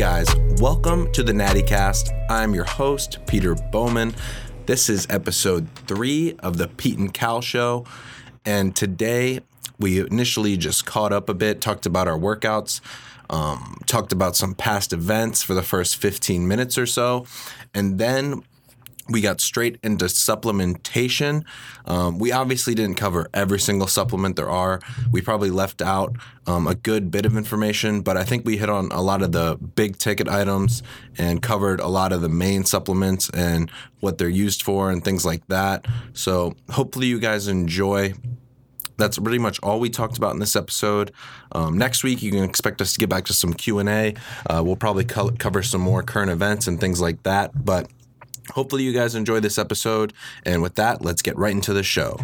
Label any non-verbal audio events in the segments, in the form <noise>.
guys, welcome to the Natty Cast. I'm your host, Peter Bowman. This is episode three of the Pete and Cal Show. And today we initially just caught up a bit, talked about our workouts, um, talked about some past events for the first 15 minutes or so. And then we got straight into supplementation. Um, we obviously didn't cover every single supplement there are. We probably left out um, a good bit of information, but I think we hit on a lot of the big ticket items and covered a lot of the main supplements and what they're used for and things like that. So hopefully you guys enjoy that's pretty much all we talked about in this episode. Um, next week, you can expect us to get back to some Q and A. Uh, we'll probably co- cover some more current events and things like that. But hopefully, you guys enjoy this episode. And with that, let's get right into the show.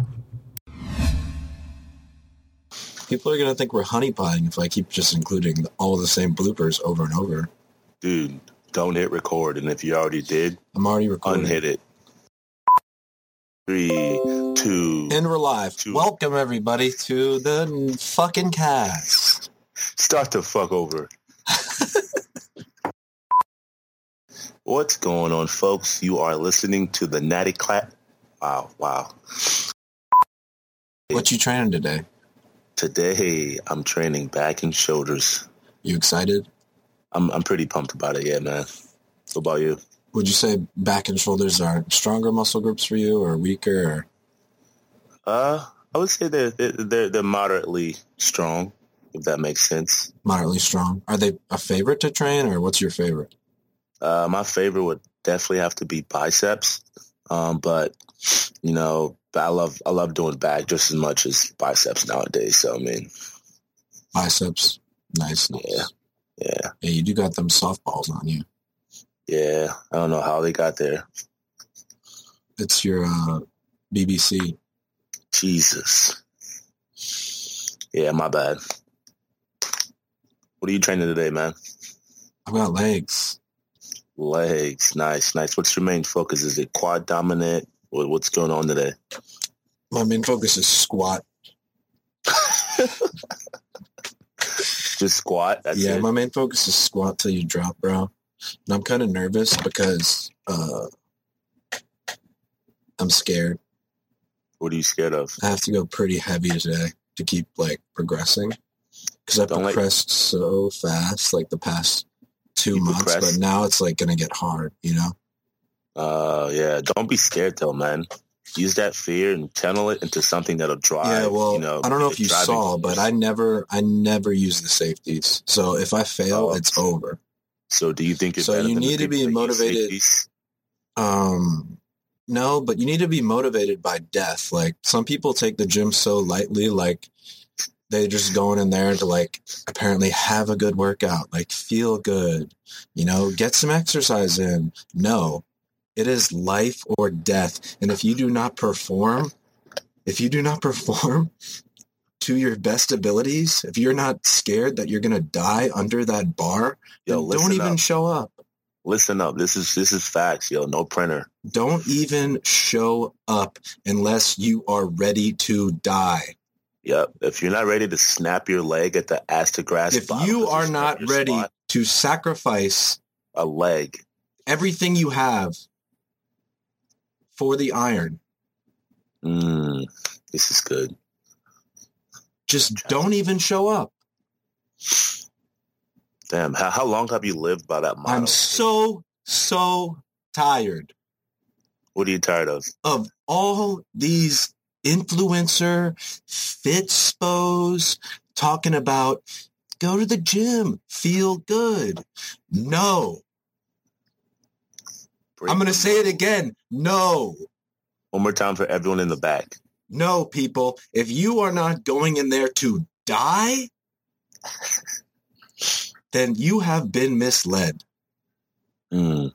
People are gonna think we're honeypotting if I keep just including all the same bloopers over and over. Dude, don't hit record. And if you already did, I'm already recording. unhit it. Three, two, And we're live. Two. Welcome everybody to the fucking cast. start the fuck over. <laughs> What's going on, folks? You are listening to the Natty Clap. Wow, wow. What you training today? Today, I'm training back and shoulders. You excited? I'm I'm pretty pumped about it, yeah, man. What about you? Would you say back and shoulders are stronger muscle groups for you or weaker or Uh, I would say they're they're they're, they're moderately strong, if that makes sense. moderately strong? Are they a favorite to train or what's your favorite? Uh, my favorite would definitely have to be biceps. Um, but you know, I love I love doing back just as much as biceps nowadays. So I mean, Biceps. Nice, nice. Yeah. yeah, Yeah, you do got them softballs on you. yeah. I don't know how they got there. It's your uh, BBC. Jesus. Yeah, my bad. What are you training today, man? I've got legs. Legs, nice, nice. What's your main focus? Is it quad dominant? What, what's going on today? My main focus is squat. <laughs> Just squat. That's yeah, it. my main focus is squat till you drop, bro. And I'm kind of nervous because uh, I'm scared. what are you scared of? I have to go pretty heavy today to keep like progressing because I've Don't progressed so fast like the past two months, but now it's like gonna get hard. You know? Uh, yeah. Don't be scared though, man. Use that fear and channel it into something that'll drive. yeah. Well, you know, I don't know if you driving saw, but. I never, I never use the safeties. So if I fail, Oh. it's over. So, do you think So you need to be motivated- Um, no, but you need to be motivated by death. Like some people take the gym so lightly, like they just going in there to like apparently have a good workout, like feel good, you know, get some exercise in. No, it is life or death. And if you do not perform, if you do not <laughs> perform to your best abilities, if you're not scared that you're going to die under that bar, Yo, don't even up. show up. Listen up. This is this is facts, yo. No printer. Don't even show up unless you are ready to die. Yep. If you're not ready to snap your leg at the ass to grass, If you are not ready squat, to sacrifice a leg. everything you have for the iron, Mm, this is good. just don't even show up. Damn. How, how long have you lived by that motto? I'm so, so tired what are you tired of? of all these influencer fitspos talking about go to the gym, feel good. No, Break I'm going to say it again. No, One more time for everyone in the back. no, people. If you are not going in there to die, then you have been misled. Mm,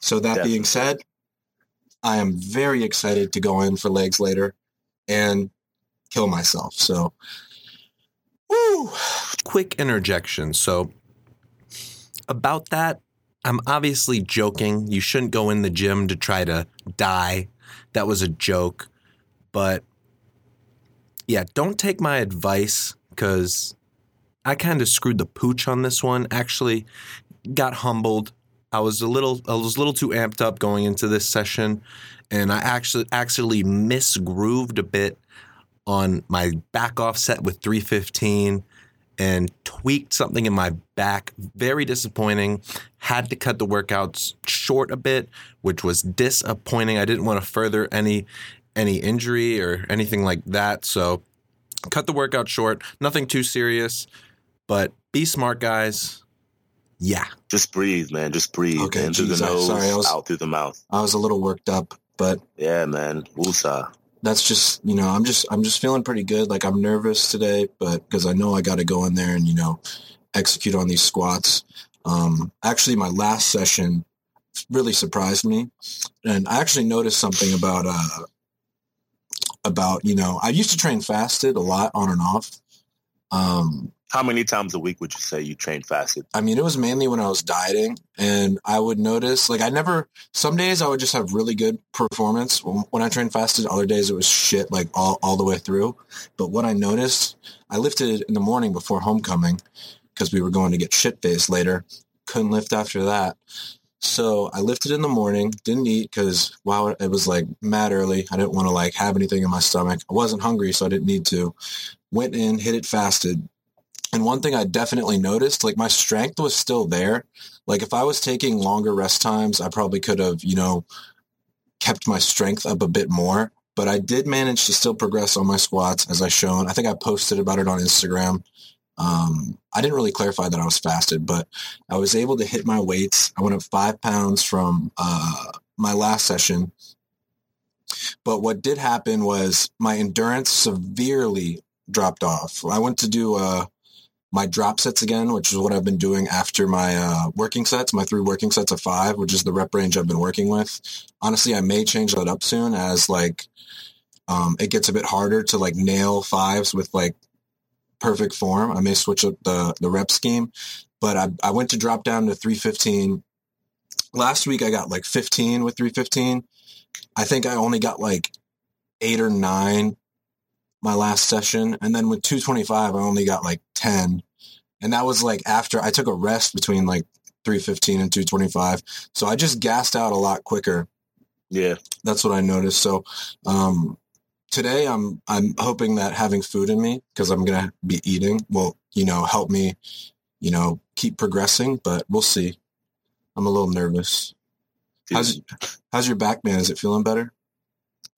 So that Definitely. being said, I am very excited to go in for legs later and kill myself. So, woo! quick interjection. So, about that, I'm obviously joking. You shouldn't go in the gym to try to die. That was a joke. But yeah, don't take my advice because I kind of screwed the pooch on this one. Actually, got humbled. I was a little I was a little too amped up going into this session, and I actually actually misgrooved a bit on my back offset with 315 and tweaked something in my back. Very disappointing. Had to cut the workouts short a bit, which was disappointing. I didn't want to further any any injury or anything like that. So cut the workout short. Nothing too serious, but be smart, guys. Yeah. Just breathe, man. Just breathe. Okay, in through the nose, sorry, I was- out through the mouth. I was a little worked up, but Yeah, man. Woosah. that's just you know I'm just I'm just feeling pretty good. Like I'm nervous today, but because I know I got to go in there and you know execute on these squats. Um, actually, my last session really surprised me, and I actually noticed something about uh about you know I used to train fasted a lot on and off. Um, How many times a week would you say you train fasted? I mean, it was mainly when I was dieting, and I would notice, like, I never. Some days I would just have really good performance when, I trained fasted. Other days it was shit, like all all the way through. But what I noticed, I lifted in the morning before homecoming because we were going to get shit faced later. Couldn't lift after that, so I lifted in the morning. Didn't eat because wow, it was like mad early. I didn't want to like have anything in my stomach. I wasn't hungry, so I didn't need to. Went in, hit it fasted. And one thing I definitely noticed, like my strength was still there. Like if I was taking longer rest times, I probably could have, you know, kept my strength up a bit more. But I did manage to still progress on my squats as I shown. I think I posted about it on Instagram. Um, I didn't really clarify that I was fasted, but I was able to hit my weights. I went up five pounds from uh, my last session. But what did happen was my endurance severely dropped off. I went to do uh, my drop sets again, which is what I've been doing after my uh, working sets, my three working sets of five, which is the rep range I've been working with. Honestly, I may change that up soon as like um, it gets a bit harder to like nail fives with like perfect form. I may switch up the the rep scheme, but I I went to drop down to 315. Last week I got like 15 with 315. I think I only got like eight or nine my last session. And then with 225, I only got like 10. And that was like after I took a rest between like 315 and 225. So I just gassed out a lot quicker. Yeah. That's what I noticed. So um, today I'm I'm hoping that having food in me because I'm gonna be eating will you know help me you know keep progressing. But we'll see. I'm a little nervous. How's how's your back, man? Is it feeling better?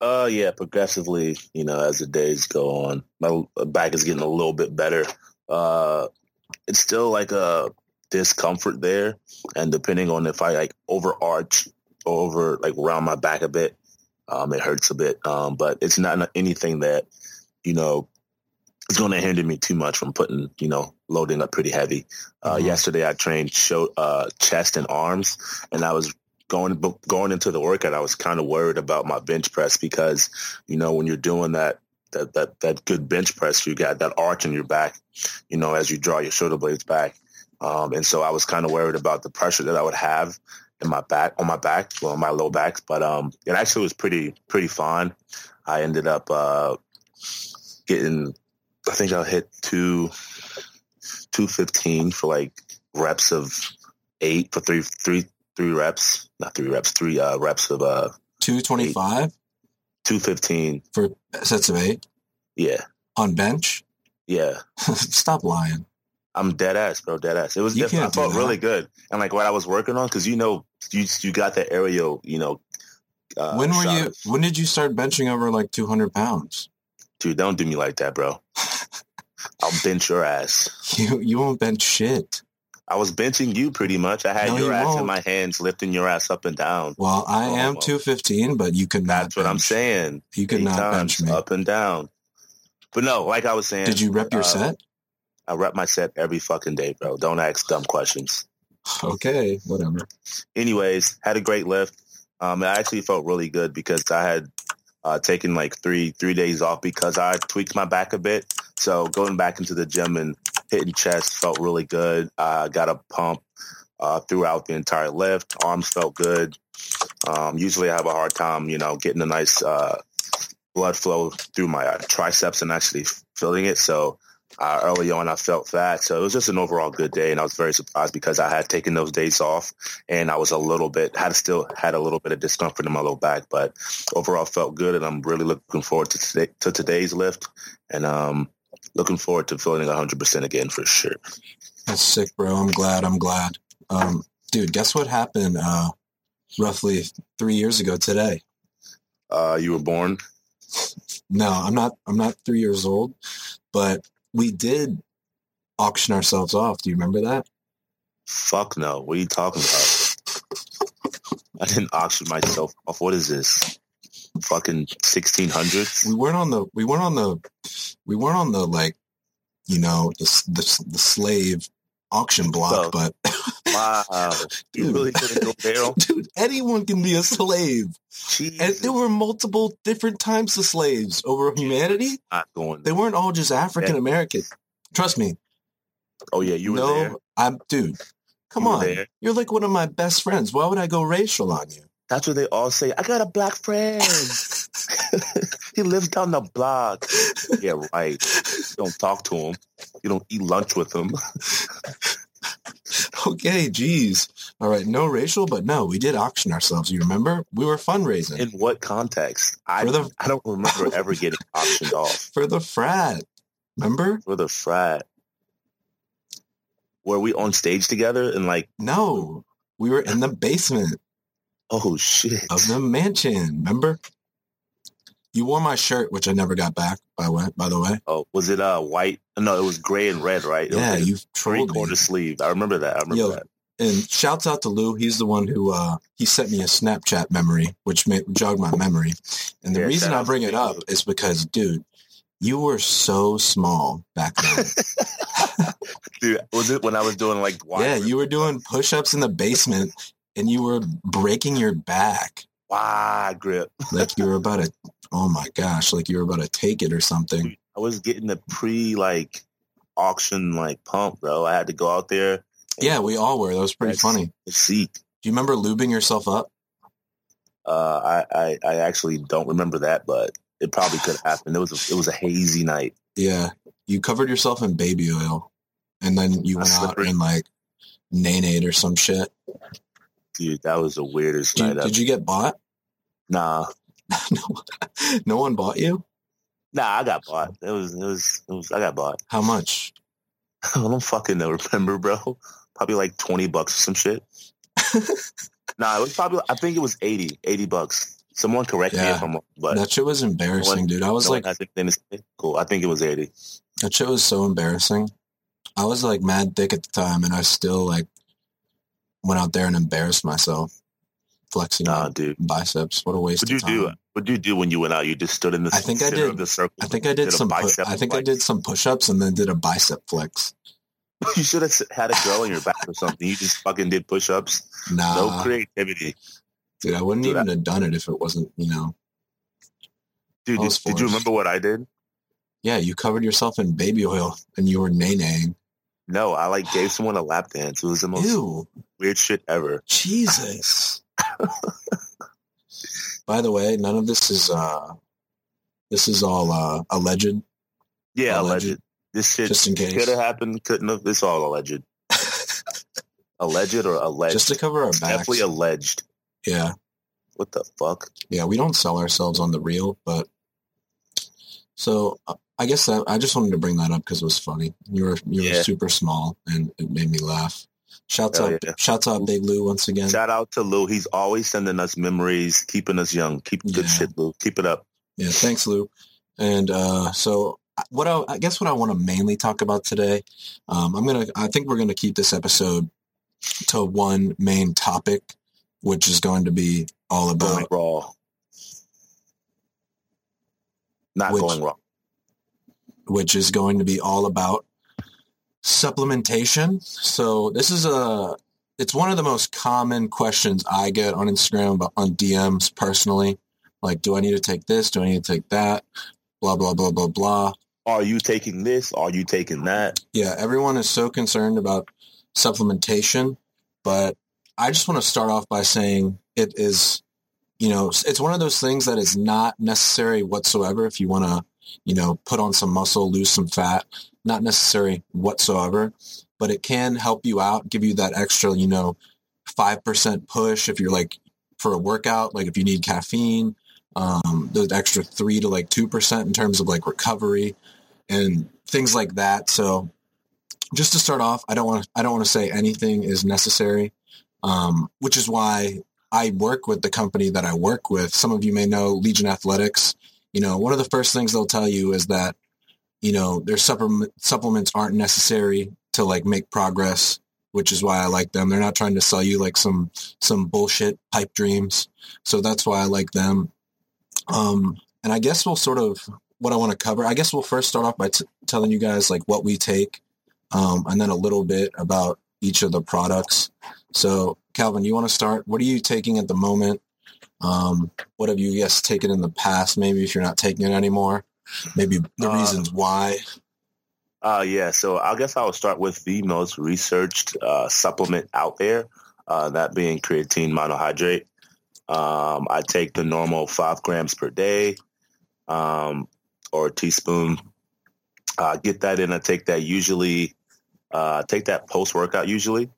Uh, yeah, progressively, you know, as the days go on, my back is getting a little bit better. Uh, it's still like a discomfort there, and depending on if I like overarch or over like around my back a bit, um, it hurts a bit. Um, but it's not anything that you know it's going to hinder me too much from putting, you know, loading up pretty heavy. Uh, Mhm. Yesterday, I trained show, uh, chest and arms, and I was going going into the workout. I was kind of worried about my bench press because, you know, when you're doing that that that that good bench press you got that arch in your back, you know, as you draw your shoulder blades back. Um, and so I was kind of worried about the pressure that I would have in my back on my back, well, on my low back. But um, it actually was pretty pretty fine. I ended up uh, getting, I think I hit two two fifteen for like reps of eight for three three three reps, not three reps, three uh, reps of uh, two twenty five. 215. For sets of eight? Yeah. On bench? Yeah. <laughs> Stop lying. I'm dead ass, bro. Dead ass. It was. Def- I felt really good, and like what I was working on, because you know, you you got the aerial, you know. Uh, when were you? Of. When did you start benching over like 200 pounds? Dude, don't do me like that, bro. <laughs> I'll bench your ass. You you won't bench shit. I was benching you pretty much. I had No, your you ass in won't. my hands, lifting your ass up and down. Well, I Oh, am 215, but you could not. That's what I'm saying. You could Eight not bench me. up and down. But no, like I was saying, Did you rep your uh, set? I rep my set every fucking day, bro. Don't ask dumb questions. <sighs> Okay, whatever. anyways, had a great lift. Um, I actually felt really good because I had uh, taken like three three days off because I tweaked my back a bit. So going back into the gym and hitting chest felt really good. I got a pump uh, throughout the entire lift. Arms felt good. Um, usually I have a hard time, you know, getting a nice uh, blood flow through my uh, triceps and actually feeling it. So uh, early on I felt fat. So it was just an overall good day. And I was very surprised because I had taken those days off and I was a little bit, had still had a little bit of discomfort in my low back, but overall felt good. And I'm really looking forward to, today, to today's lift and um, looking forward to feeling 100% again for sure. That's sick, bro. I'm glad. I'm glad. Um, dude, guess what happened uh, roughly three years ago today? Uh, you were born? No, I'm not. I'm not three years old, but we did auction ourselves off. Do you remember that? Fuck no. What are you talking about? I didn't auction myself off. What is this? Fucking 1600s? We weren't on the. We weren't on the. We weren't on the like, you know, the the, the slave auction block. but <laughs> wow, you dude, really didn't go <laughs> dude. Anyone can be a slave. Jesus. And there were multiple different types of slaves over humanity. Not going. They weren't all just African American. Trust me. Oh yeah, you were no, there. I'm dude. Come you on, you're like one of my best friends. Why would I go racial on you? That's what they all say. I got a black friend. <laughs> <laughs> he lives down the block. Yeah, right. You don't talk to him. You don't eat lunch with him. <laughs> okay, geez. All right, no racial, but no, we did auction ourselves. You remember? We were fundraising. In what context? I the, I don't remember ever getting auctioned off. For the frat. Remember? For the frat. Were we on stage together and like No. We were in the basement. Oh shit. Of the mansion. Remember? You wore my shirt, which I never got back. By way, by the way. Oh, was it uh white? No, it was gray and red, right? It yeah, like you three quarter sleeve. I remember that. I remember Yo, that. And shouts out to Lou. He's the one who uh, he sent me a Snapchat memory, which made, jogged my memory. And the yeah, reason I bring it up is because, dude, you were so small back then. <laughs> <laughs> dude, was it when I was doing like? Yeah, you were doing push-ups in the basement, and you were breaking your back. Wow, grip. <laughs> like you were about to. Oh my gosh! Like you were about to take it or something. I was getting the pre like auction like pump, bro. I had to go out there. Yeah, we all were. That was pretty funny. Seek. Do you remember lubing yourself up? Uh, I, I, I actually don't remember that, but it probably could <sighs> happen. It was a, it was a hazy night. Yeah, you covered yourself in baby oil, and then you went out and like nanade or some shit. Dude, that was the weirdest did, night. Did you get bought? Nah. <laughs> no, <laughs> no one bought you. Nah, I got bought. It was, it was, it was. I got bought. How much? <laughs> I don't fucking know. Remember, bro? Probably like twenty bucks or some shit. nah, it was probably. I think it was 80, 80 bucks. Someone correct yeah. me if I'm wrong. But that shit was embarrassing, one, dude. I was like, I think cool. I think it was eighty. That shit was so embarrassing. I was like mad thick at the time, and I still like went out there and embarrassed myself flexing nah, dude. biceps. What a waste of time. What'd you do? What did you do when you went out? You just stood in the I think I did. the circle. I think I did, did some. Pu- I think flex. I did some push-ups and then did a bicep flex. <laughs> you should have had a girl on your back or something. You just fucking did push-ups. Nah, no creativity. Dude, I wouldn't dude, even I, have done it if it wasn't, you know. Dude, did, did, you remember what I did? Yeah, you covered yourself in baby oil and you were nay No, I like gave someone a lap dance. It was the most Ew. weird shit ever. Jesus. <laughs> By the way, none of this is uh this is all uh alleged. Yeah, alleged. alleged. This shit just in case could have happened, couldn't have. It's all alleged. <laughs> alleged or alleged? Just to cover our backs. Definitely alleged. Yeah. What the fuck? Yeah, we don't sell ourselves on the real, but so uh, I guess that I just wanted to bring that up because it was funny. You were you were super small and it made me laugh. Shouts Hell out, yeah. shouts out, Big Lou once again. Shout out to Lou. He's always sending us memories, keeping us young. Keep good yeah. shit, Lou. Keep it up. Yeah, thanks, Lou. And uh, so, what I, I, guess what I want to mainly talk about today, um, I'm gonna. I think we're gonna keep this episode to one main topic, which is going to be all about going raw, not which, going raw, which is going to be all about supplementation. So this is a it's one of the most common questions I get on Instagram but on DMs personally. Like, do I need to take this? Do I need to take that? Blah blah blah blah blah. Are you taking this? Are you taking that? Yeah, everyone is so concerned about supplementation, but I just want to start off by saying it is, you know, it's one of those things that is not necessary whatsoever if you want to, you know, put on some muscle, lose some fat not necessary whatsoever, but it can help you out, give you that extra, you know, 5% push if you're like for a workout, like if you need caffeine, um, the extra three to like 2% in terms of like recovery and things like that. So just to start off, I don't want to, I don't want to say anything is necessary, um, which is why I work with the company that I work with. Some of you may know Legion Athletics. You know, one of the first things they'll tell you is that, you know, their supplement, supplements aren't necessary to like make progress, which is why I like them. They're not trying to sell you like some, some bullshit pipe dreams. So that's why I like them. Um, and I guess we'll sort of, what I want to cover, I guess we'll first start off by t- telling you guys like what we take, um, and then a little bit about each of the products. So Calvin, you want to start? What are you taking at the moment? Um, what have you guys taken in the past? Maybe if you're not taking it anymore, maybe the Uh, reasons why. Uh, yeah, so I guess I will start with the most researched uh, supplement out there, uh, that being creatine monohydrate. Um, I take the normal five grams per day um, or a teaspoon. Uh, get that in. I take that usually, uh, take that post workout usually.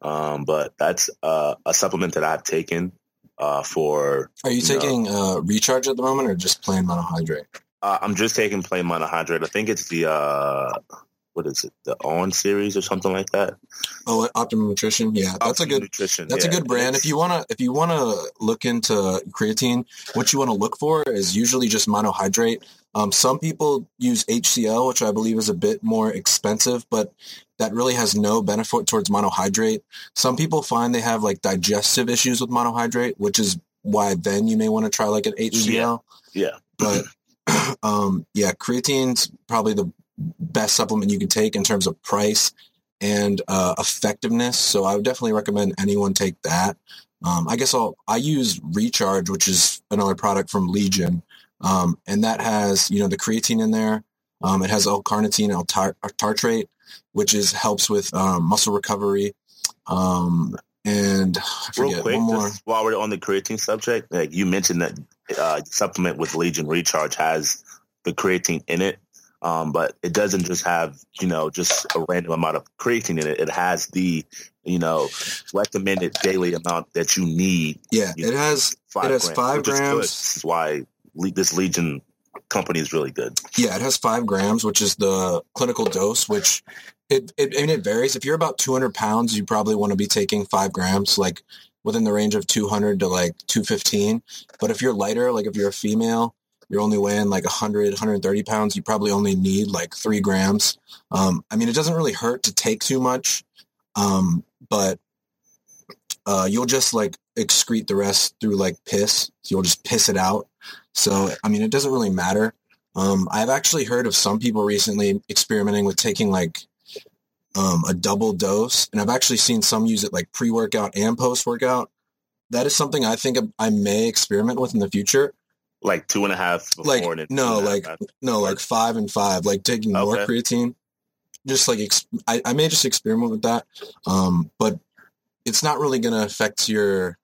Um, but that's uh, a supplement that I've taken uh, for Are you you know- taking uh, recharge at the moment or just plain monohydrate? Uh, I'm just taking plain monohydrate. I think it's the uh, what is it? The On series or something like that. Oh, Optimum Nutrition. Yeah, that's a good. nutrition. That's a good brand. If you wanna, if you wanna look into creatine, what you wanna look for is usually just monohydrate. Um, some people use HCl, which I believe is a bit more expensive, but that really has no benefit towards monohydrate. Some people find they have like digestive issues with monohydrate, which is why then you may want to try like an HCl. Yeah. Yeah. But <clears throat> um, yeah, creatine's probably the best supplement you can take in terms of price and uh, effectiveness. So I would definitely recommend anyone take that. Um, I guess I'll I use Recharge, which is another product from Legion, um, and that has you know the creatine in there. Um, it has L-carnitine, L-tartrate, which is helps with um, muscle recovery. Um, and Real quick, one more. just while we're on the creatine subject, like you mentioned that uh, supplement with Legion Recharge has the creatine in it, um, but it doesn't just have you know just a random amount of creatine in it. It has the you know recommended daily amount that you need. Yeah, you it know, has Five It has grams, five grams. This is why Le- this Legion company is really good. Yeah, it has five grams, which is the clinical dose, which it, it, I mean, it varies. If you're about 200 pounds, you probably want to be taking five grams, like within the range of 200 to like 215. But if you're lighter, like if you're a female, you're only weighing like 100, 130 pounds, you probably only need like three grams. Um, I mean, it doesn't really hurt to take too much, um, but uh, you'll just like excrete the rest through like piss. You'll just piss it out. So, I mean, it doesn't really matter. Um, I've actually heard of some people recently experimenting with taking like um, a double dose, and I've actually seen some use it like pre-workout and post-workout. That is something I think I may experiment with in the future. Like two and a half before Like, no, like no, like five and five, like taking more creatine. Just like ex- I, I may just experiment with that, um, but it's not really going to affect your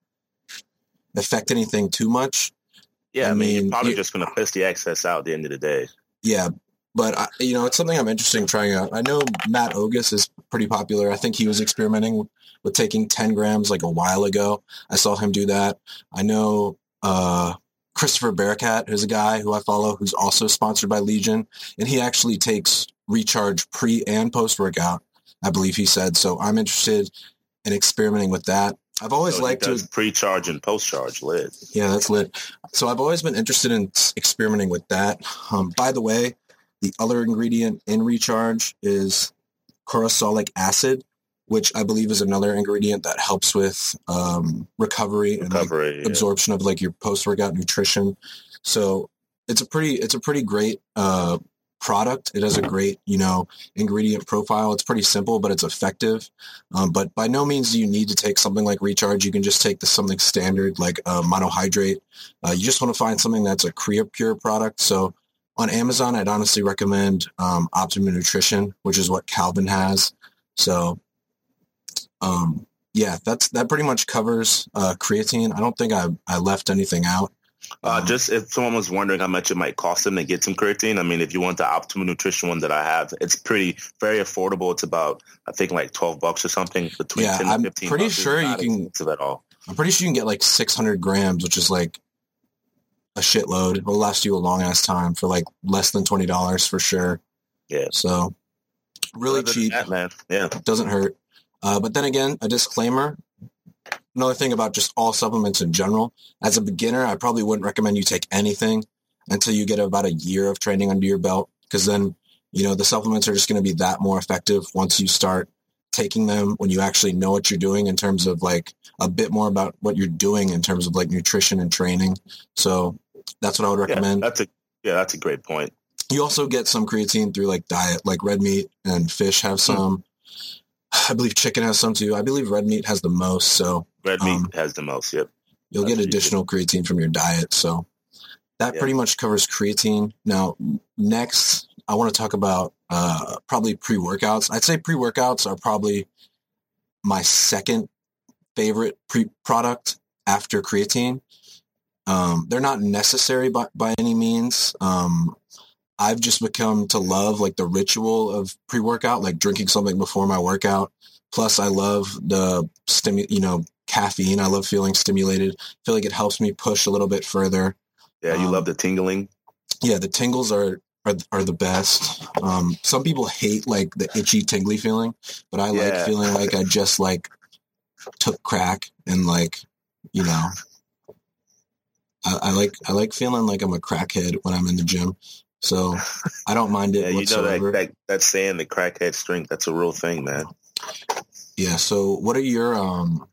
affect anything too much. yeah. I I mean, mean, you're probably you- just gonna piss the excess out at the end of the day. Yeah, but I, you know, it's something I'm interested in trying out. I know Matt Ogus is pretty popular. I think he was experimenting with taking 10 grams like a while ago. I saw him do that. I know uh, Christopher Barakat is a guy who I follow who's also sponsored by Legion, and he actually takes recharge pre and post workout. I believe he said. So I'm interested in experimenting with that. I've always So liked to pre-charge and post-charge lit. yeah, that's lit. So I've always been interested in experimenting with that. Um, by the way, the other ingredient in Recharge is corosolic acid, which I believe is another ingredient that helps with um, recovery and like, yeah. absorption of like your post-workout nutrition. So it's a pretty it's a pretty great uh, product. It has a great you know ingredient profile. It's pretty simple, but it's effective. Um, but by no means do you need to take something like Recharge. You can just take the something standard like uh, monohydrate. Uh, you just want to find something that's a Pure product. So on Amazon, I'd honestly recommend um, Optimum Nutrition, which is what Calvin has. So um, yeah, that's that pretty much covers uh, creatine. I don't think I I left anything out. Uh, Um, just if someone was wondering how much it might cost them to get some creatine, I mean, if you want the optimal nutrition one that I have, it's pretty very affordable. It's about I think like twelve bucks or something between Yeah, ten I'm to fifteen. pretty bucks. Sure you can- at all. I'm pretty sure you can get like 600 grams, which is like a shitload. It'll last you a long ass time for like less than twenty dollars for sure. Yeah. So really Other cheap. that, man. Yeah, doesn't hurt. Uh, but then again, a disclaimer. Another thing about just all supplements in general. As a beginner, I probably wouldn't recommend you take anything until you get about a year of training under your belt, because then you know the supplements are just going to be that more effective once you start taking them. When you actually know what you're doing in terms of like a bit more about what you're doing in terms of like nutrition and training. So that's what I would yeah, recommend. that's a yeah, that's a great point. You also get some creatine through like diet, like red meat and fish have some. <sighs> I believe chicken has some too. I believe red meat has the most, so Red meat Um, has the most. Yep. you'll That's get additional creatine from your diet. So that Yeah. pretty much covers creatine. Now, next, I want to talk about uh, probably pre-workouts. I'd say pre-workouts are probably my second favorite pre product after creatine. Um, they're not necessary by, by any means. Um, I've just become to love like the ritual of pre-workout, like drinking something before my workout. Plus, I love the stimu- you know, caffeine. I love feeling stimulated. I feel like it helps me push a little bit further. Yeah, you Um, love the tingling. Yeah, the tingles are are, are the best. Um, some people hate like the itchy, tingly feeling, but I like feeling like I just like took crack and like you know, I, I like I like feeling like I'm a crackhead when I'm in the gym. So I don't mind it Yeah, you know that, that that saying, the crackhead strength. That's a real thing, man. yeah. So what are your um?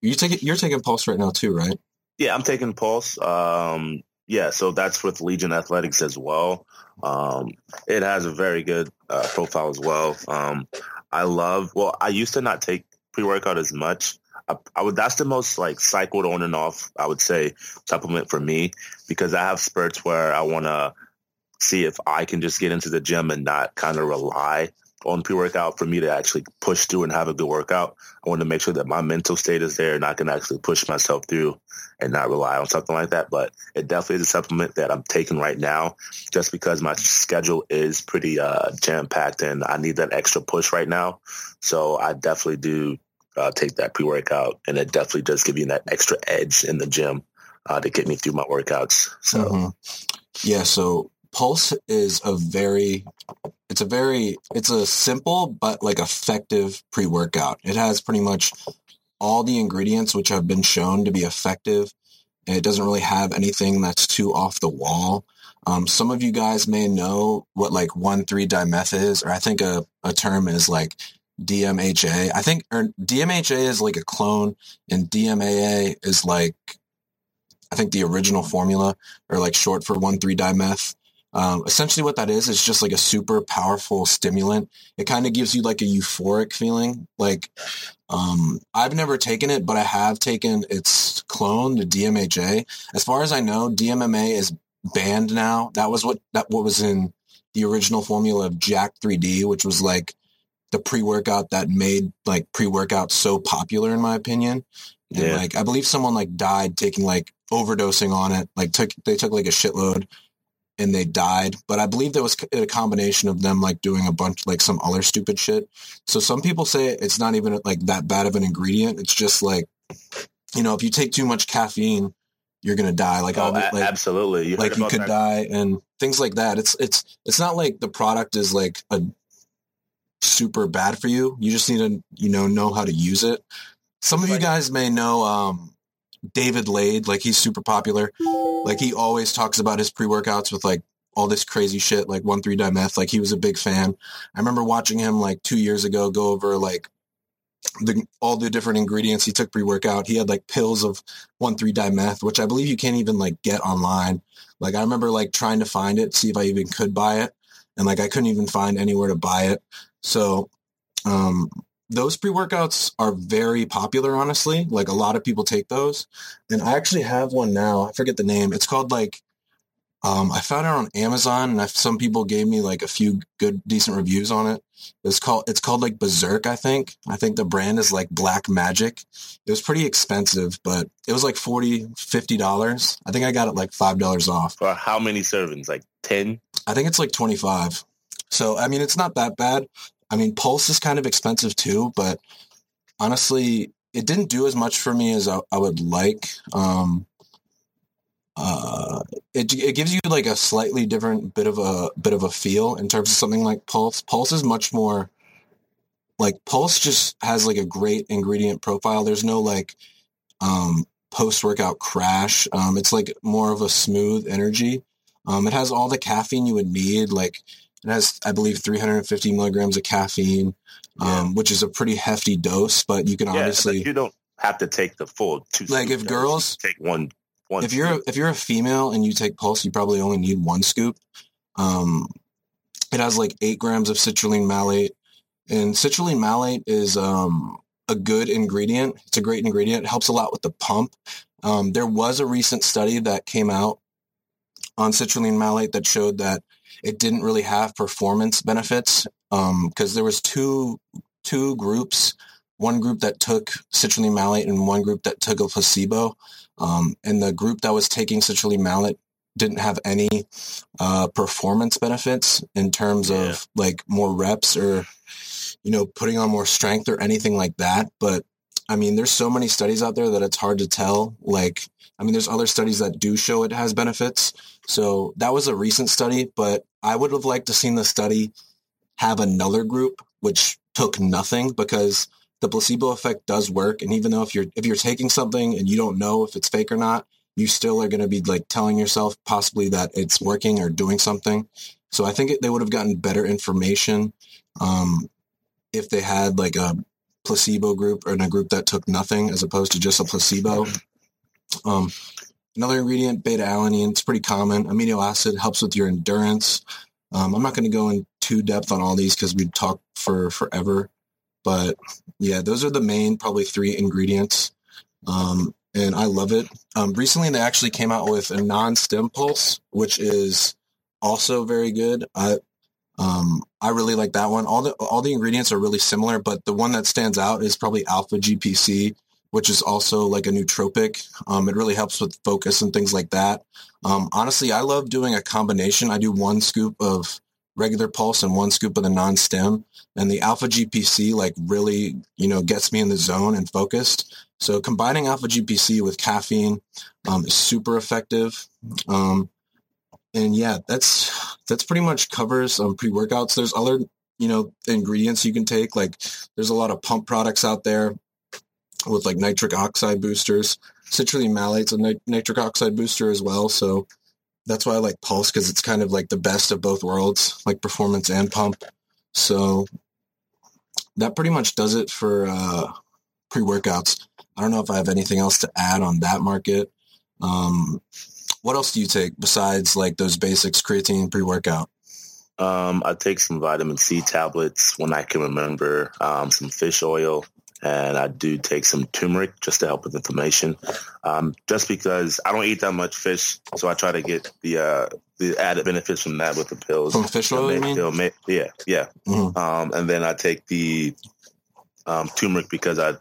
you taking, you're taking pulse right now too, right? Yeah, I'm taking Pulse. Um, yeah, so that's with Legion Athletics as well. Um, it has a very good uh, profile as well. Um, I love. Well, I used to not take pre workout as much. I, I would. That's the most like cycled on and off. I would say supplement for me because I have spurts where I want to see if I can just get into the gym and not kind of rely on pre-workout for me to actually push through and have a good workout. I want to make sure that my mental state is there and I can actually push myself through and not rely on something like that. But it definitely is a supplement that I'm taking right now just because my schedule is pretty uh, jam-packed and I need that extra push right now. So I definitely do uh, take that pre-workout and it definitely does give you that extra edge in the gym uh, to get me through my workouts. So Mhm. yeah. So Pulse is a very, it's a very, it's a simple but like effective pre-workout. It has pretty much all the ingredients which have been shown to be effective. And it doesn't really have anything that's too off the wall. Um, some of you guys may know what like one three dimeth is, or I think a, a term is like DMHA. I think or DMHA is like a clone, and DMAA is like I think the original formula, or like short for one three dimeth. Um, essentially, what that is is just like a super powerful stimulant. It kind of gives you like a euphoric feeling. Like um, I've never taken it, but I have taken its clone, the DMHA. As far as I know, DMMA is banned now. That was what that what was in the original formula of Jack 3D, which was like the pre-workout that made like pre-workout so popular in my opinion. And Yeah. like I believe someone like died taking like overdosing on it. Like took they took like a shitload and they died. But I believe there was a combination of them like doing a bunch like some other stupid shit. So some people say it's not even like that bad of an ingredient. It's just like you know if you take too much caffeine, you're gonna die. Like Oh, like absolutely. You like you could that? die and things like that. It's it's it's not like the product is like a super bad for you. You just need to you know know how to use it. Some of you guys may know um, David Laid, like he's super popular. Like he always talks about his pre workouts with like all this crazy shit, like one three dimeth. Like he was a big fan. I remember watching him like two years ago go over like the all the different ingredients he took pre workout. He had like pills of one three dimeth, which I believe you can't even like get online. Like I remember like trying to find it, see if I even could buy it, and like I couldn't even find anywhere to buy it. So um, those pre workouts are very popular, honestly. Like a lot of people take those, and I actually have one now. I forget the name. It's called like Um, I found it on Amazon, and I, some people gave me like a few good, decent reviews on it. It's called it's called like Berserk, I think. I think the brand is like Black Magic. It was pretty expensive, but it was like 40 50 dollars. I think I got it like five dollars off. For how many servings? Like ten? I think it's like twenty five. So I mean, it's not that bad. I mean, Pulse is kind of expensive too, but honestly, it didn't do as much for me as I, I would like. Um, uh, it it gives you like a slightly different bit of a bit of a feel in terms of something like Pulse. Pulse is much more like Pulse just has like a great ingredient profile. There's no like um, post workout crash. Um, it's like more of a smooth energy. Um, it has all the caffeine you would need. Like it has, I believe, 350 milligrams of caffeine, Yeah. um, which is a pretty hefty dose. But you can Yeah, obviously you don't have to take the full two. Like, if dose. girls- take one, one. if you're if you're a female and you take pulse you probably only need one scoop um it has like eight grams of citrulline malate and citrulline malate is um a good ingredient it's a great ingredient it helps a lot with the pump um there was a recent study that came out on citrulline malate that showed that it didn't really have performance benefits um because there was two two groups one group that took citrulline malate and one group that took a placebo um, and the group that was taking citrulline malate didn't have any uh, performance benefits in terms Yeah. of like more reps or you know putting on more strength or anything like that. But I mean, there's so many studies out there that it's hard to tell. Like, I mean, there's other studies that do show it has benefits. So that was a recent study, but I would have liked to seen the study have another group which took nothing because the placebo effect does work and even though if you're if you're taking something and you don't know if it's fake or not you still are going to be like telling yourself possibly that it's working or doing something so i think it, they would have gotten better information um, if they had like a placebo group or in a group that took nothing as opposed to just a placebo um, another ingredient beta alanine it's pretty common amino acid helps with your endurance um, i'm not going to go in too depth on all these because we'd talk for forever but yeah, those are the main probably three ingredients. Um, and I love it. Um, recently, they actually came out with a non-stim pulse, which is also very good. I um, I really like that one. All the all the ingredients are really similar, but the one that stands out is probably Alpha GPC, which is also like a nootropic. Um, it really helps with focus and things like that. Um, honestly, I love doing a combination. I do one scoop of regular pulse and one scoop of the non-stim and the alpha gpc like really you know gets me in the zone and focused so combining alpha gpc with caffeine um, is super effective um, and yeah that's that's pretty much covers um, pre-workouts there's other you know ingredients you can take like there's a lot of pump products out there with like nitric oxide boosters citrulline malate's a nit- nitric oxide booster as well so that's why I like Pulse because it's kind of like the best of both worlds, like performance and pump. So that pretty much does it for uh, pre-workouts. I don't know if I have anything else to add on that market. Um, what else do you take besides like those basics, creatine, pre-workout? Um, I take some vitamin C tablets when I can remember, um, some fish oil, and I do take some turmeric just to help with inflammation. Um, just because I don't eat that much fish, so I try to get the uh, the added benefits from that with the pills. From fish oil, you mean? it'll yeah, yeah. Mhm. Um, and then I take the um, turmeric because I,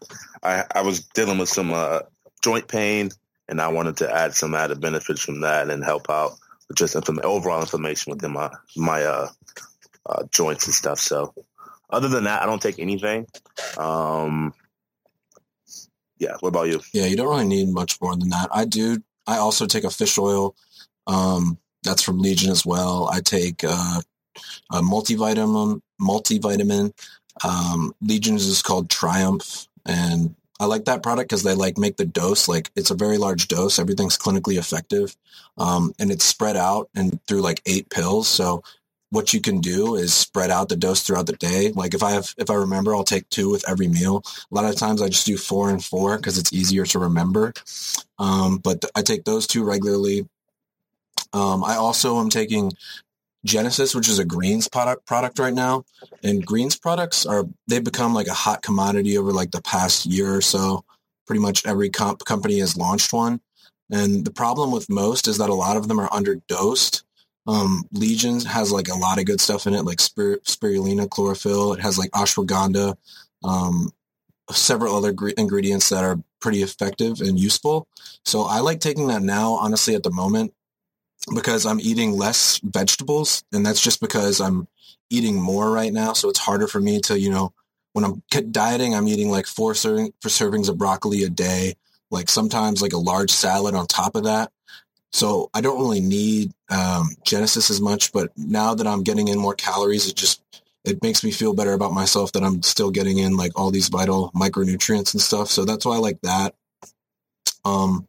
I I was dealing with some uh, joint pain, and I wanted to add some added benefits from that and help out with just inflama- overall inflammation within my my uh, uh, joints and stuff. So, other than that, I don't take anything. Um, yeah. What about you? Yeah, you don't really need much more than that. I do. I also take a fish oil. Um, that's from Legion as well. I take uh, a multivitamin. Multivitamin. Um, Legion's is called Triumph, and I like that product because they like make the dose like it's a very large dose. Everything's clinically effective, um, and it's spread out and through like eight pills. So what you can do is spread out the dose throughout the day. Like if I have, if I remember, I'll take two with every meal. A lot of times I just do four and four because it's easier to remember. Um, but th- I take those two regularly. Um, I also am taking Genesis, which is a greens product product right now. And greens products are they've become like a hot commodity over like the past year or so. Pretty much every comp company has launched one. And the problem with most is that a lot of them are underdosed. Um, Legions has like a lot of good stuff in it, like spir- spirulina, chlorophyll. It has like ashwagandha, um, several other gre- ingredients that are pretty effective and useful. So I like taking that now, honestly, at the moment, because I'm eating less vegetables, and that's just because I'm eating more right now. So it's harder for me to, you know, when I'm dieting, I'm eating like four serving, four servings of broccoli a day, like sometimes like a large salad on top of that. So I don't really need um, Genesis as much, but now that I'm getting in more calories, it just it makes me feel better about myself that I'm still getting in like all these vital micronutrients and stuff. So that's why I like that. Um,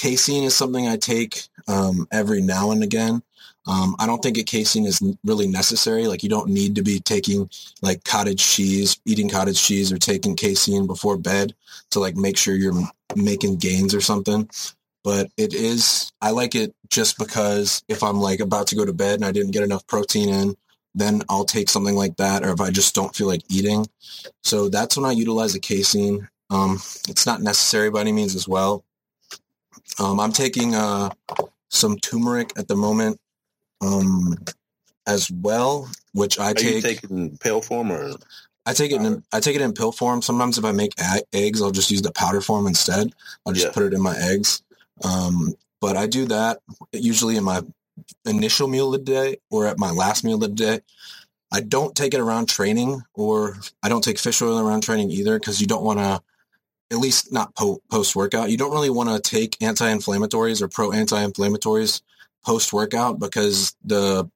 casein is something I take um, every now and again. Um, I don't think a casein is really necessary. Like you don't need to be taking like cottage cheese, eating cottage cheese or taking casein before bed to like make sure you're making gains or something. But it is, I like it just because if I'm like about to go to bed and I didn't get enough protein in, then I'll take something like that. Or if I just don't feel like eating. So that's when I utilize the casein. Um, it's not necessary by any means as well. Um, I'm taking uh, some turmeric at the moment um, as well, which I Are take. you taking pill form or? I take it in I take it in pill form. Sometimes if I make a- eggs, I'll just use the powder form instead. I'll just Yeah. put it in my eggs. Um, but I do that usually in my initial meal of the day or at my last meal of the day. I don't take it around training or I don't take fish oil around training either because you don't want to, at least not po- post workout. You don't really want to take anti-inflammatories or pro anti-inflammatories post workout because the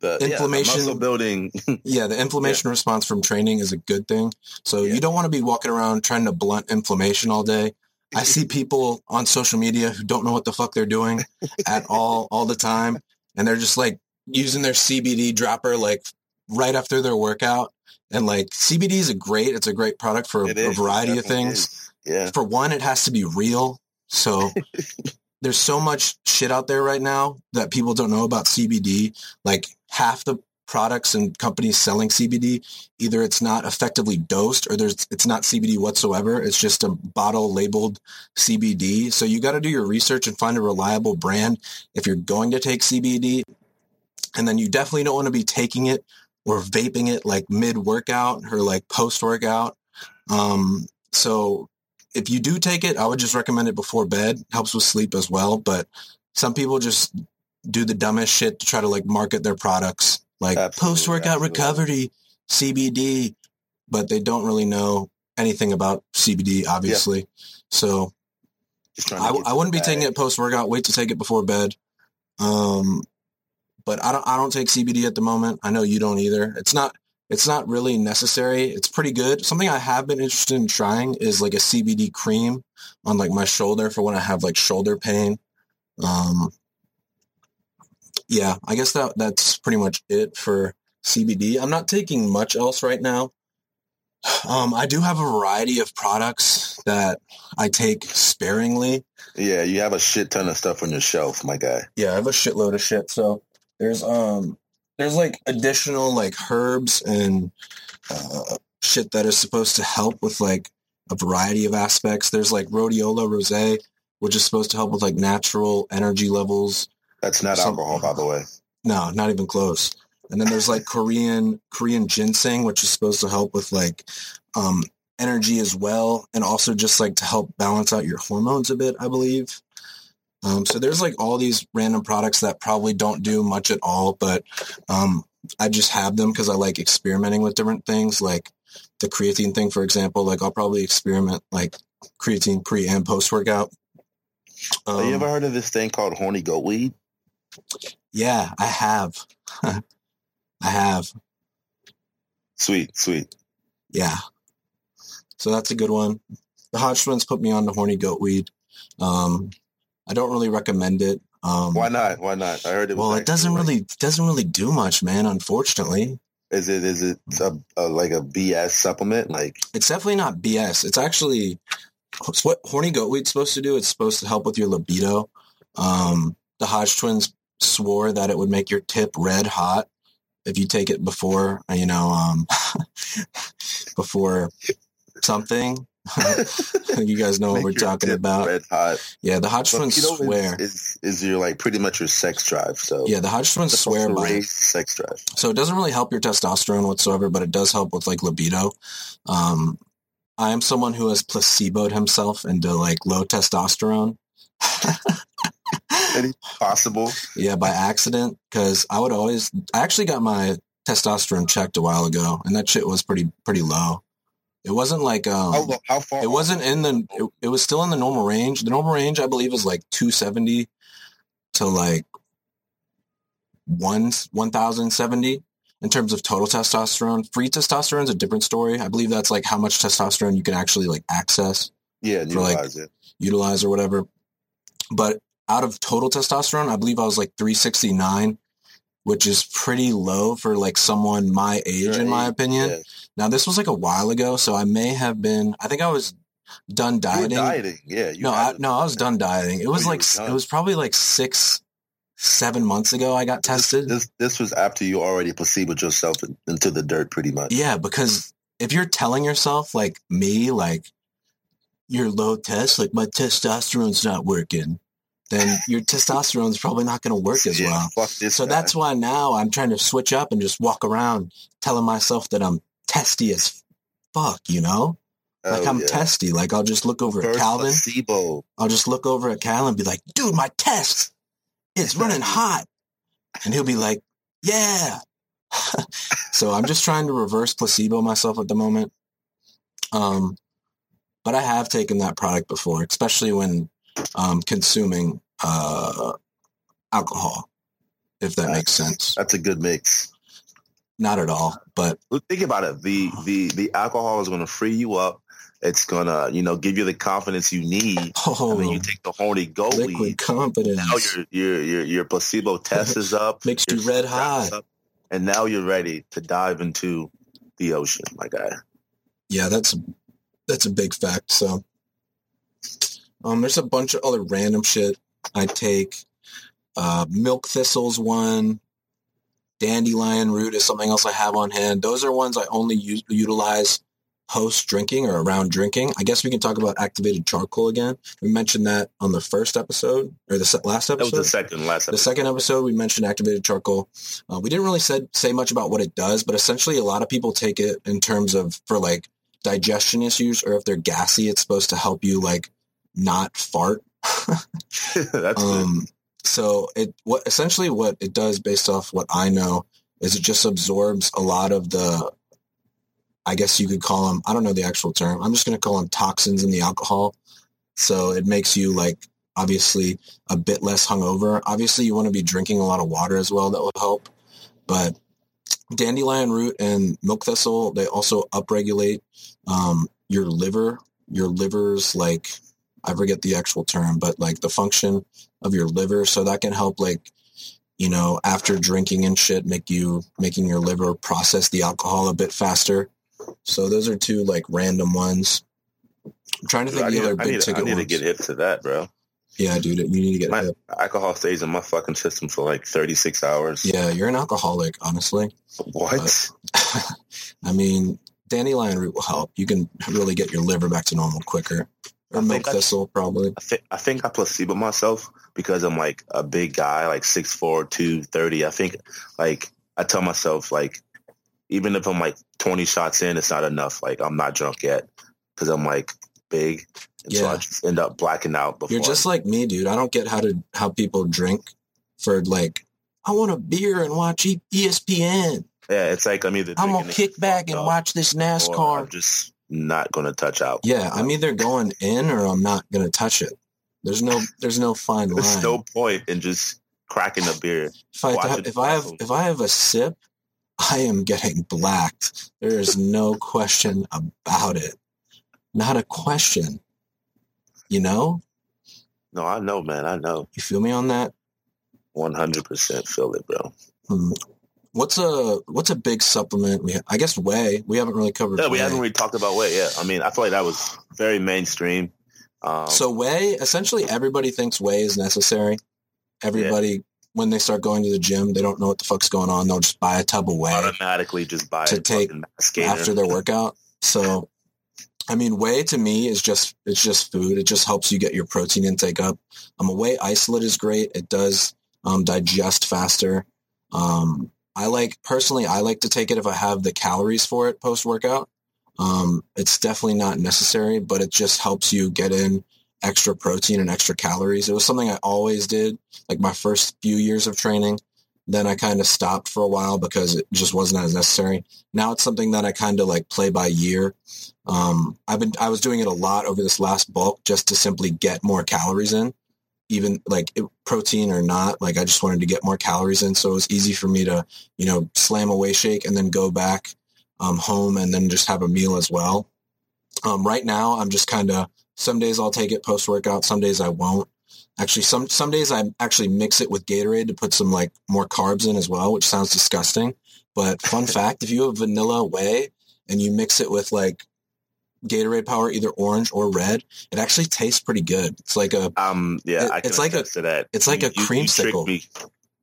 The, yeah, the Inflammation- muscle building. <laughs> yeah, the inflammation response from training is a good thing. So Yeah. you don't want to be walking around trying to blunt inflammation all day. I <laughs> see people on social media who don't know what the fuck they're doing at <laughs> all, all the time. And they're just like using their CBD dropper like right after their workout. And like CBD is a great, it's a great product for It a variety of things. is. Yeah. For one, it has to be real. So <laughs> there's so much shit out there right now that people don't know about CBD. Like half the products and companies selling CBD, either it's not effectively dosed or there's it's not CBD whatsoever. It's just a bottle labeled CBD. So you got to do your research and find a reliable brand if you're going to take CBD. And then you definitely don't want to be taking it or vaping it like mid workout or like post workout. Um, so if you do take it, I would just recommend it before bed. Helps with sleep as well. But some people just do the dumbest shit to try to like market their products like post workout recovery, CBD, but they don't really know anything about CBD, obviously. So trying to I, I wouldn't be taking it post workout. Wait to take it before bed. Um, but I don't I don't take CBD at the moment. I know you don't either. It's not it's not really necessary. It's pretty good. Something I have been interested in trying is like a CBD cream on like my shoulder for when I have like shoulder pain. Um, yeah, I guess that that's pretty much it for CBD. I'm not taking much else right now. Um, I do have a variety of products that I take sparingly. Yeah, you have a shit ton of stuff on your shelf, my guy. Yeah, I have a shitload of shit. So there's um there's like additional like herbs and uh, shit that is supposed to help with like a variety of aspects. There's like rhodiola rosea, which is supposed to help with like natural energy levels. That's not Some- alcohol, by the way. No, not even close. And then there's like Korean Korean ginseng, which is supposed to help with like um, energy as well, and also just like to help balance out your hormones a bit, I believe. Um, so there's like all these random products that probably don't do much at all, but um, I just have them because I like experimenting with different things, like the creatine thing, for example. Like I'll probably experiment like creatine pre and post workout. Have you ever heard of this thing called horny goat weed? yeah, I have. <laughs> I have. Sweet, sweet. Yeah. So that's a good one. The Hodge twins put me on the horny goat weed. Um, I don't really recommend it. Um, Why not? Why not? I heard it. Was well, it doesn't like- really doesn't really do much, man. Unfortunately, Is it? Is it a, a, like a BS supplement? Like it's definitely not BS. It's actually it's what horny goat weed's supposed to do. It's supposed to help with your libido. Um, the Hodge twins swore that it would make your tip red hot if you take it before, you know, um, <laughs> before something. You guys know what we're talking about. Red hot. Yeah, the Hodge But twins keto swear. is, is is your like pretty much your sex drive. So yeah, the it's swear by sex drive. So it doesn't really help your testosterone whatsoever, but it does help with like libido. Um, I am someone who has placeboed himself into like low testosterone. Any possible? Yeah, by accident, because I would always. I actually got my testosterone checked a while ago, and that shit was pretty pretty low. It wasn't like um, How, how far? it wasn't in the. It, it was still in the normal range. The normal range, I believe, is like two seventy to like one one thousand seventy in terms of total testosterone. Free testosterone is a different story. I believe that's like how much testosterone you can actually like access Yeah, for, like, utilize it. utilize or whatever. But out of total testosterone, I believe I was like 369, which is pretty low for like someone my age, Your in my opinion. Yeah. Now, this was like a while ago, so I may have been, I think I was done dieting. dieting. Yeah. You no, I, no, I was done dieting. It oh, was you like, were s- done. it was probably like six, seven months ago I got tested. this this was after you already placeboed yourself into the dirt, pretty much. Yeah, because if you're telling yourself like me, like you're low test, like my testosterone's not working, then your testosterone's probably not going to work as Yeah, well. So guy. that's why now I'm trying to switch up and just walk around telling myself that I'm testy as fuck, you know? Like Oh, I'm yeah. testy. Like I'll just look over at Calvin. placebo. I'll just look over at Calvin and be like, dude, my test is running <laughs> hot. And he'll be like, yeah. <laughs> so I'm just trying to reverse placebo myself at the moment. Um, but I have taken that product before, especially when um, consuming uh, alcohol, if that makes sense. That's a good mix. Not at all, but Think about it. The the the alcohol is going to free you up. It's gonna, you know, give you the confidence you need. oh, And then you take the horny goat liquid weed. confidence. Now your your your your placebo test is up. <laughs> Makes you red hot. and now you're ready to dive into the ocean, my guy. yeah, that's that's a big fact. So, um, there's a bunch of other random shit I take. Uh, milk thistles one, dandelion root is something else I have on hand. Those are ones I only use, utilize post drinking or around drinking. I guess we can talk about activated charcoal again. We mentioned that on the first episode or the last episode. That was the second last The episode. second episode, we mentioned activated charcoal. Uh, we didn't really said, say much about what it does, but essentially a lot of people take it in terms of for like digestion issues or if they're gassy, it's supposed to help you like not fart. <laughs> That's good. Um, so it what essentially what it does based off what I know is it just absorbs a lot of the I guess you could call them I don't know the actual term. I'm just going to call them toxins in the alcohol. So it makes you like obviously a bit less hungover. Obviously you want to be drinking a lot of water as well that will help. But dandelion root and milk thistle they also upregulate um, your liver. Your liver's like I forget the actual term, but like the function of your liver. So that can help like, you know, after drinking and shit, make you making your liver process the alcohol a bit faster. So those are two like random ones. I'm trying to think I of the other I big need, I ticket need to get hip to that, bro. Yeah, dude, you need to get My hip. alcohol stays in my fucking system for like 36 hours. Yeah, you're an alcoholic, honestly. What? <laughs> I mean, dandelion root will help. You can really get your liver back to normal quicker. Or I I- thistle, probably. I, think I think I placebo myself because I'm like a big guy, like 6'4", 230. I think like I tell myself like even if I'm like 20 shots in, it's not enough. Like I'm not drunk yet because I'm like big. And so I just end up blacking out before. You're just like me, dude. I don't get how to how people drink for like. I want a beer and watch ESPN. yeah, it's like I'm either I'm gonna kick back and watch this or I'm NASCAR. just not gonna touch out. Yeah, I'm either going in or I'm not gonna touch it. There's no there's no fine line. There's no point in just cracking a beer. if I have, if I have if I have a sip, I am getting blacked. There is no question about it. Not a question. You know? No, I know, man. I know. You feel me on that? 100% feel it, bro. Hmm. What's a what's a big supplement? We I guess whey. We haven't really covered. Yeah, we whey. haven't really talked about whey. Yeah, I mean, I feel like that was very mainstream. Um, So whey, essentially, everybody thinks whey is necessary. Everybody, when they start going to the gym, they don't know what the fuck's going on. They'll just buy a tub of whey automatically just buy to a take fucking mass gainer. after their workout. So I mean, whey to me is just it's just food. It just helps you get your protein intake up. Um, a whey isolate is great. It does um, digest faster. Um, I like personally, I like to take it if I have the calories for it post workout. Um, it's definitely not necessary, but it just helps you get in extra protein and extra calories. It was something I always did, like my first few years of training. Then I kind of stopped for a while because it just wasn't as necessary. Now it's something that I kind of like play by year. Um, I've been I was doing it a lot over this last bulk just to simply get more calories in, even like it, protein or not. Like I just wanted to get more calories in, so it was easy for me to you know slam a whey shake and then go back um, home and then just have a meal as well. Um, right now, I'm just kind of some days I'll take it post workout, some days I won't. Actually, some some days I actually mix it with Gatorade to put some like more carbs in as well, which sounds disgusting. But fun <laughs> fact, if you have vanilla whey and you mix it with like Gatorade power, either orange or red, it actually tastes pretty good. It's like a um yeah, It- I can it's like a- to that. it's like a You- you- you creamsicle.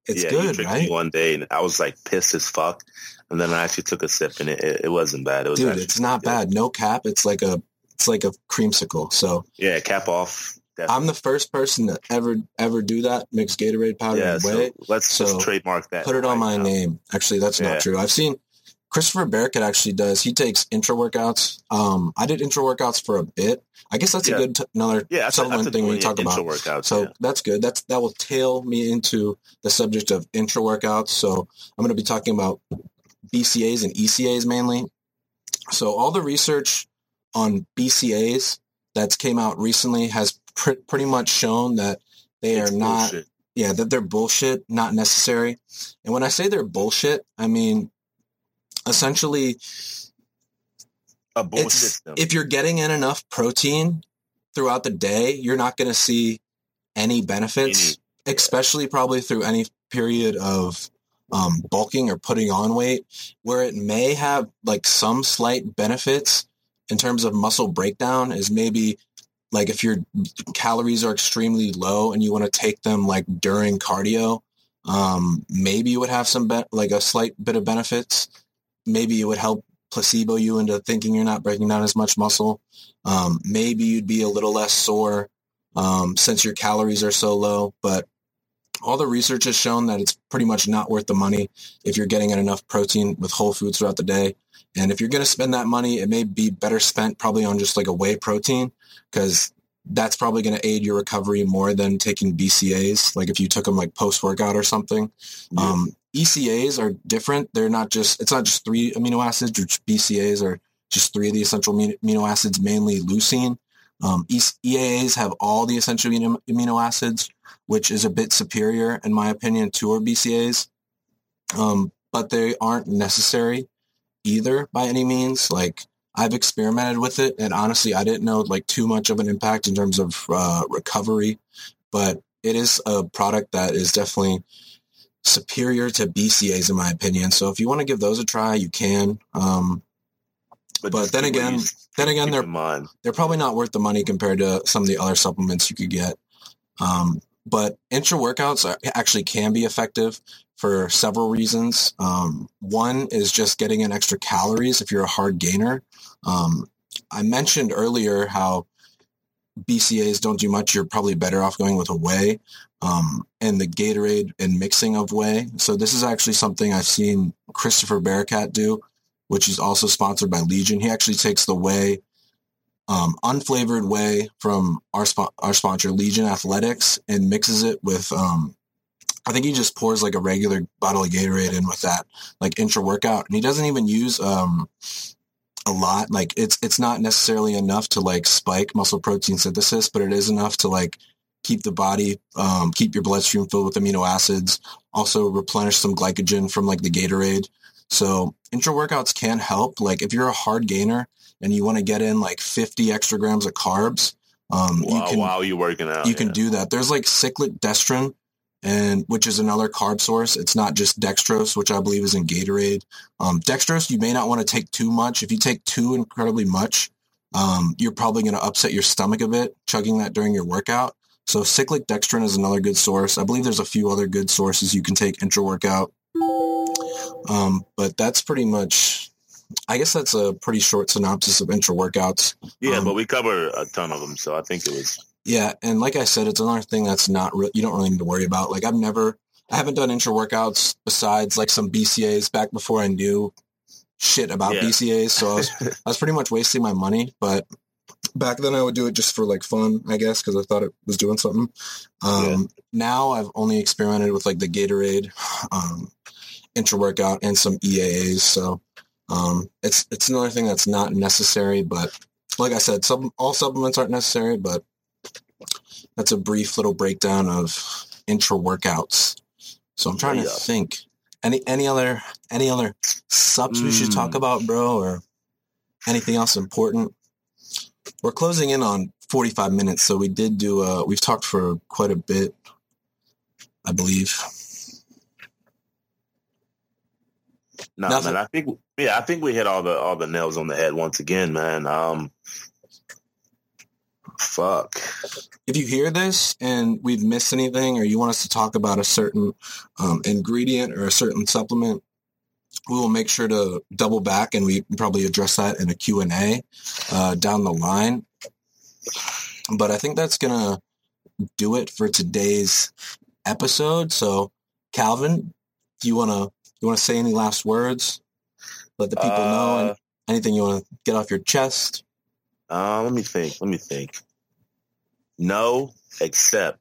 it's yeah, good, right? One day, and I was like pissed as fuck. And then I actually took a sip, and it, it, it wasn't bad. It was Dude, it's not good. bad. No cap. It's like a it's like a creamsicle. So Yeah, cap off. I'm the first person to ever ever do that. Mix Gatorade powder yeah. and So let's So, just trademark that. Put it on my now. name. Actually, that's Yeah. not true. I've seen Christopher Barakat actually does. He takes intra workouts. Um, I did intra workouts for a bit. I guess that's Yeah. a good t- another Yeah, that's a- supplement that's thing we talk about. workouts. So yeah. that's good. That's that will tail me into the subject of intra workouts. So I'm going to be talking about BCAs and EAAs mainly. So all the research on BCAs that's came out recently has pr- pretty much shown that they It's are not bullshit. yeah, that they're bullshit, not necessary. And when I say they're bullshit, I mean essentially a bullshit. it's system. if you're getting in enough protein throughout the day, you're not going to see any benefits, especially probably through any period of um, bulking or putting on weight, where it may have like some slight benefits in terms of muscle breakdown is maybe like if your calories are extremely low and you want to take them like during cardio, um, maybe you would have some be- like a slight bit of benefits. Maybe it would help placebo you into thinking you're not breaking down as much muscle. Um, maybe you'd be a little less sore um, since your calories are so low. But all the research has shown that it's pretty much not worth the money if you're getting enough protein with whole foods throughout the day. And if you're going to spend that money, it may be better spent probably on just like a whey protein because that's probably going to aid your recovery more than taking BCAs. Like if you took them like post workout or something. Yeah. Um, EAAs are different. They're not just, it's not just three amino acids, which BCAs are just three of the essential amino- acids, mainly leucine. Um, EAAs have all the essential amino, amino acids, which is a bit superior, in my opinion, to our BCAs. Um, but they aren't necessary either by any means. Like I've experimented with it, and honestly, I didn't know like too much of an impact in terms of uh, recovery, but it is a product that is definitely superior to BCAs in my opinion. So if you want to give those a try, you can. Um, but just then again- then again, they're they're probably not worth the money compared to some of the other supplements you could get. Um, but intra workouts are, actually can be effective for several reasons. Um, one is just getting in extra calories if you're a hard gainer. Um, I mentioned earlier how BCAs don't do much. You're probably better off going with a whey um, and the Gatorade and mixing of whey. So this is actually something I've seen Christopher Barakat do, which is also sponsored by Legion. He actually takes the whey um, unflavored whey from our, spo- our sponsor Legion Athletics and mixes it with um, I think he just pours like a regular bottle of Gatorade in with that like intra workout and he doesn't even use um, a lot like it's it's not necessarily enough to like spike muscle protein synthesis but it is enough to like keep the body um, keep your bloodstream filled with amino acids also replenish some glycogen from like the Gatorade so intra workouts can help like if you're a hard gainer and you want to get in like 50 extra grams of carbs, um, you Wow, can wow, you working out. you can do that. There's like cyclic dextrin, and which is another carb source. It's not just dextrose, which I believe is in Gatorade. Um, dextrose, you may not want to take too much. If you take too incredibly much, um, you're probably going to upset your stomach a bit chugging that during your workout. So cyclic dextrin is another good source. I believe there's a few other good sources you can take intra workout. Um, but that's pretty much I guess that's a pretty short synopsis of intra workouts. Yeah, Um, but we cover a ton of them, so I think it was. Yeah, and like I said, it's another thing that's not re- you don't really need to worry about. Like I've never, I haven't done intra workouts besides like some BCAs back before I knew shit about Yeah. BCAs. So I was, <laughs> I was pretty much wasting my money. But back then I would do it just for like fun, I guess, because I thought it was doing something. Um, Now I've only experimented with like the Gatorade um, intra workout and some EAAs. So um, it's it's another thing that's not necessary, but like I said, some all supplements aren't necessary, but that's a brief little breakdown of intra workouts. So I'm trying to think. Any any other any other subs we should talk Mm. about, bro, or anything else important? We're closing in on 45 minutes, so we did do uh we've talked for quite a bit, I believe. No, Nothing. man. I think yeah, I think we hit all the all the nails on the head once again, man. Um, fuck. If you hear this and we've missed anything or you want us to talk about a certain um, ingredient or a certain supplement, we will make sure to double back and we probably address that in a Q&A uh, down the line. But I think that's going to do it for today's episode. So Calvin, do you want to you want to say any last words? Let the people know Uh, and anything you want to get off your chest? Uh, let me think. Let me think. No, except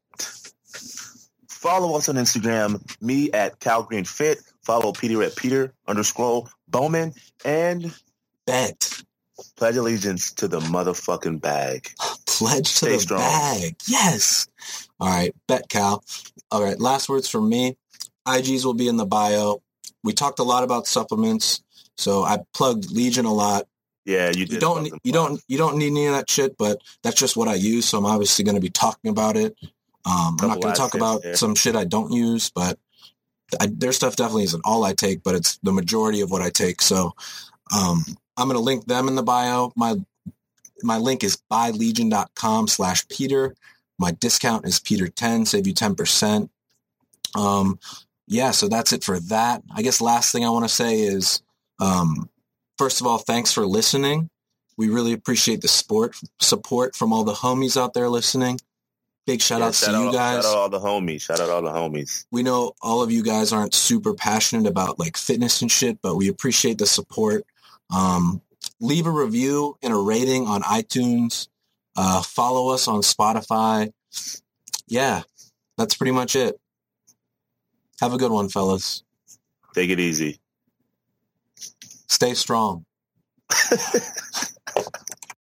follow us on Instagram. Me at Cal Green Fit. Follow Peter at Peter underscore Bowman and Bet. pledge allegiance to the motherfucking bag. Pledge to the strong. bag. Yes. All right. Bet, Cal. All right. Last words from me. IGs will be in the bio. We talked a lot about supplements. So I plugged Legion a lot. Yeah, you did. You don't, you don't, you don't need any of that shit, but that's just what I use. So I'm obviously going to be talking about it. Um, I'm not going to talk about there. some shit I don't use, but I, their stuff definitely isn't all I take, but it's the majority of what I take. So um, I'm going to link them in the bio. My my link is buylegion.com slash Peter. My discount is Peter10, save you 10%. Um, yeah, so that's it for that. I guess last thing I want to say is, um, first of all, thanks for listening. We really appreciate the support support from all the homies out there listening. Big shout Yeah, outs shout to you out- guys. Shout out all the homies. Shout out all the homies. We know all of you guys aren't super passionate about like fitness and shit, but we appreciate the support. Um, leave a review and a rating on iTunes. Uh, follow us on Spotify. Yeah, that's pretty much it. Have a good one, fellas. Take it easy. Stay strong. <laughs>